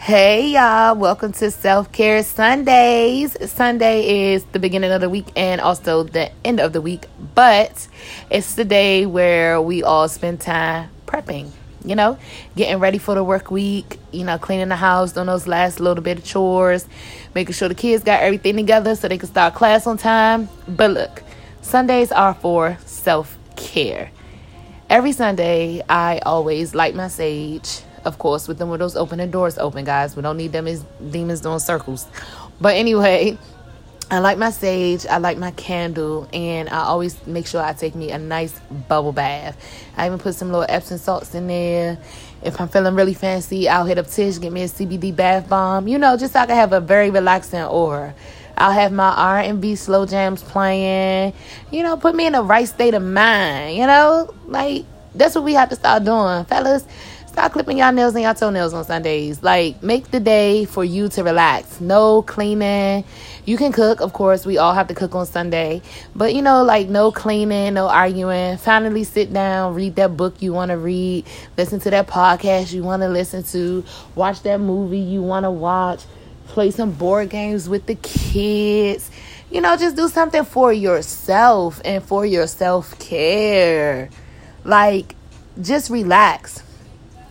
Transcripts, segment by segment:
Hey y'all, welcome to Self Care Sundays. Sunday is the beginning of the week and also the end of the week, but it's the day where we all spend time prepping, you know, getting ready for the work week, you know, cleaning the house, doing those last little bit of chores, making sure the kids got everything together so they can start class on time. But look, Sundays are for self care. Every Sunday, I always light my sage of course, with the windows open and doors open, guys. We don't need them as demons doing circles. But anyway, I like my sage, I like my candle, and I always make sure I take me a nice bubble bath. I even put some little Epsom salts in there. If I'm feeling really fancy, I'll hit up Tish, get me a CBD bath bomb. You know, just so I can have a very relaxing aura. I'll have my R&B slow jams playing. You know, put me in the right state of mind. You know, like that's what we have to start doing, fellas. Stop clipping y'all nails and y'all toenails on Sundays. Like, make the day for you to relax. No cleaning. You can cook, of course. We all have to cook on Sunday. But, you know, like, no cleaning, no arguing. Finally sit down, read that book you want to read, listen to that podcast you want to listen to, watch that movie you want to watch, play some board games with the kids. You know, just do something for yourself and for your self care. Like, just relax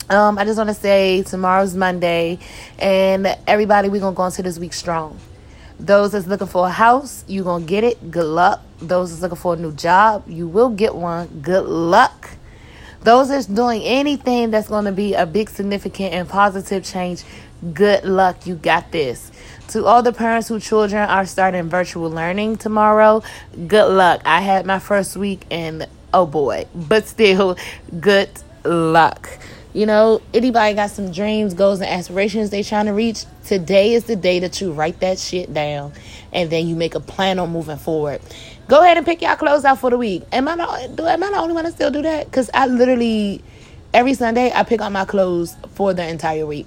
um, I just want to say tomorrow's Monday, and everybody, we're gonna go into this week strong. Those that's looking for a house, you're gonna get it. Good luck. Those that's looking for a new job, you will get one. Good luck. Those that's doing anything that's gonna be a big, significant, and positive change, good luck. You got this. To all the parents whose children are starting virtual learning tomorrow, good luck. I had my first week, and oh boy, but still, good luck. You know, anybody got some dreams, goals, and aspirations they trying to reach? Today is the day that you write that shit down and then you make a plan on moving forward. Go ahead and pick your clothes out for the week. Am I not, do, am I the only one to still do that? Because I literally, every Sunday, I pick out my clothes for the entire week.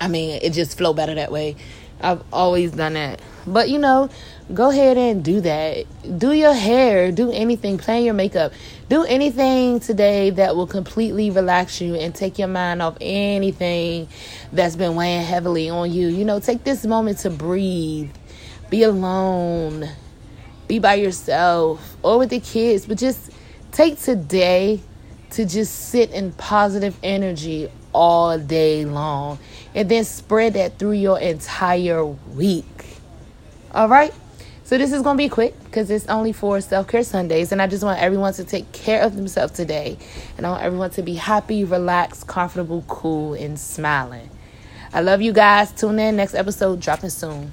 I mean, it just flow better that way. I've always done that. But you know, go ahead and do that. Do your hair, do anything, plan your makeup, do anything today that will completely relax you and take your mind off anything that's been weighing heavily on you. You know, take this moment to breathe, be alone, be by yourself or with the kids, but just take today to just sit in positive energy all day long and then spread that through your entire week. All right? So this is going to be quick because it's only for self-care Sundays and I just want everyone to take care of themselves today. And I want everyone to be happy, relaxed, comfortable, cool and smiling. I love you guys. Tune in next episode dropping soon.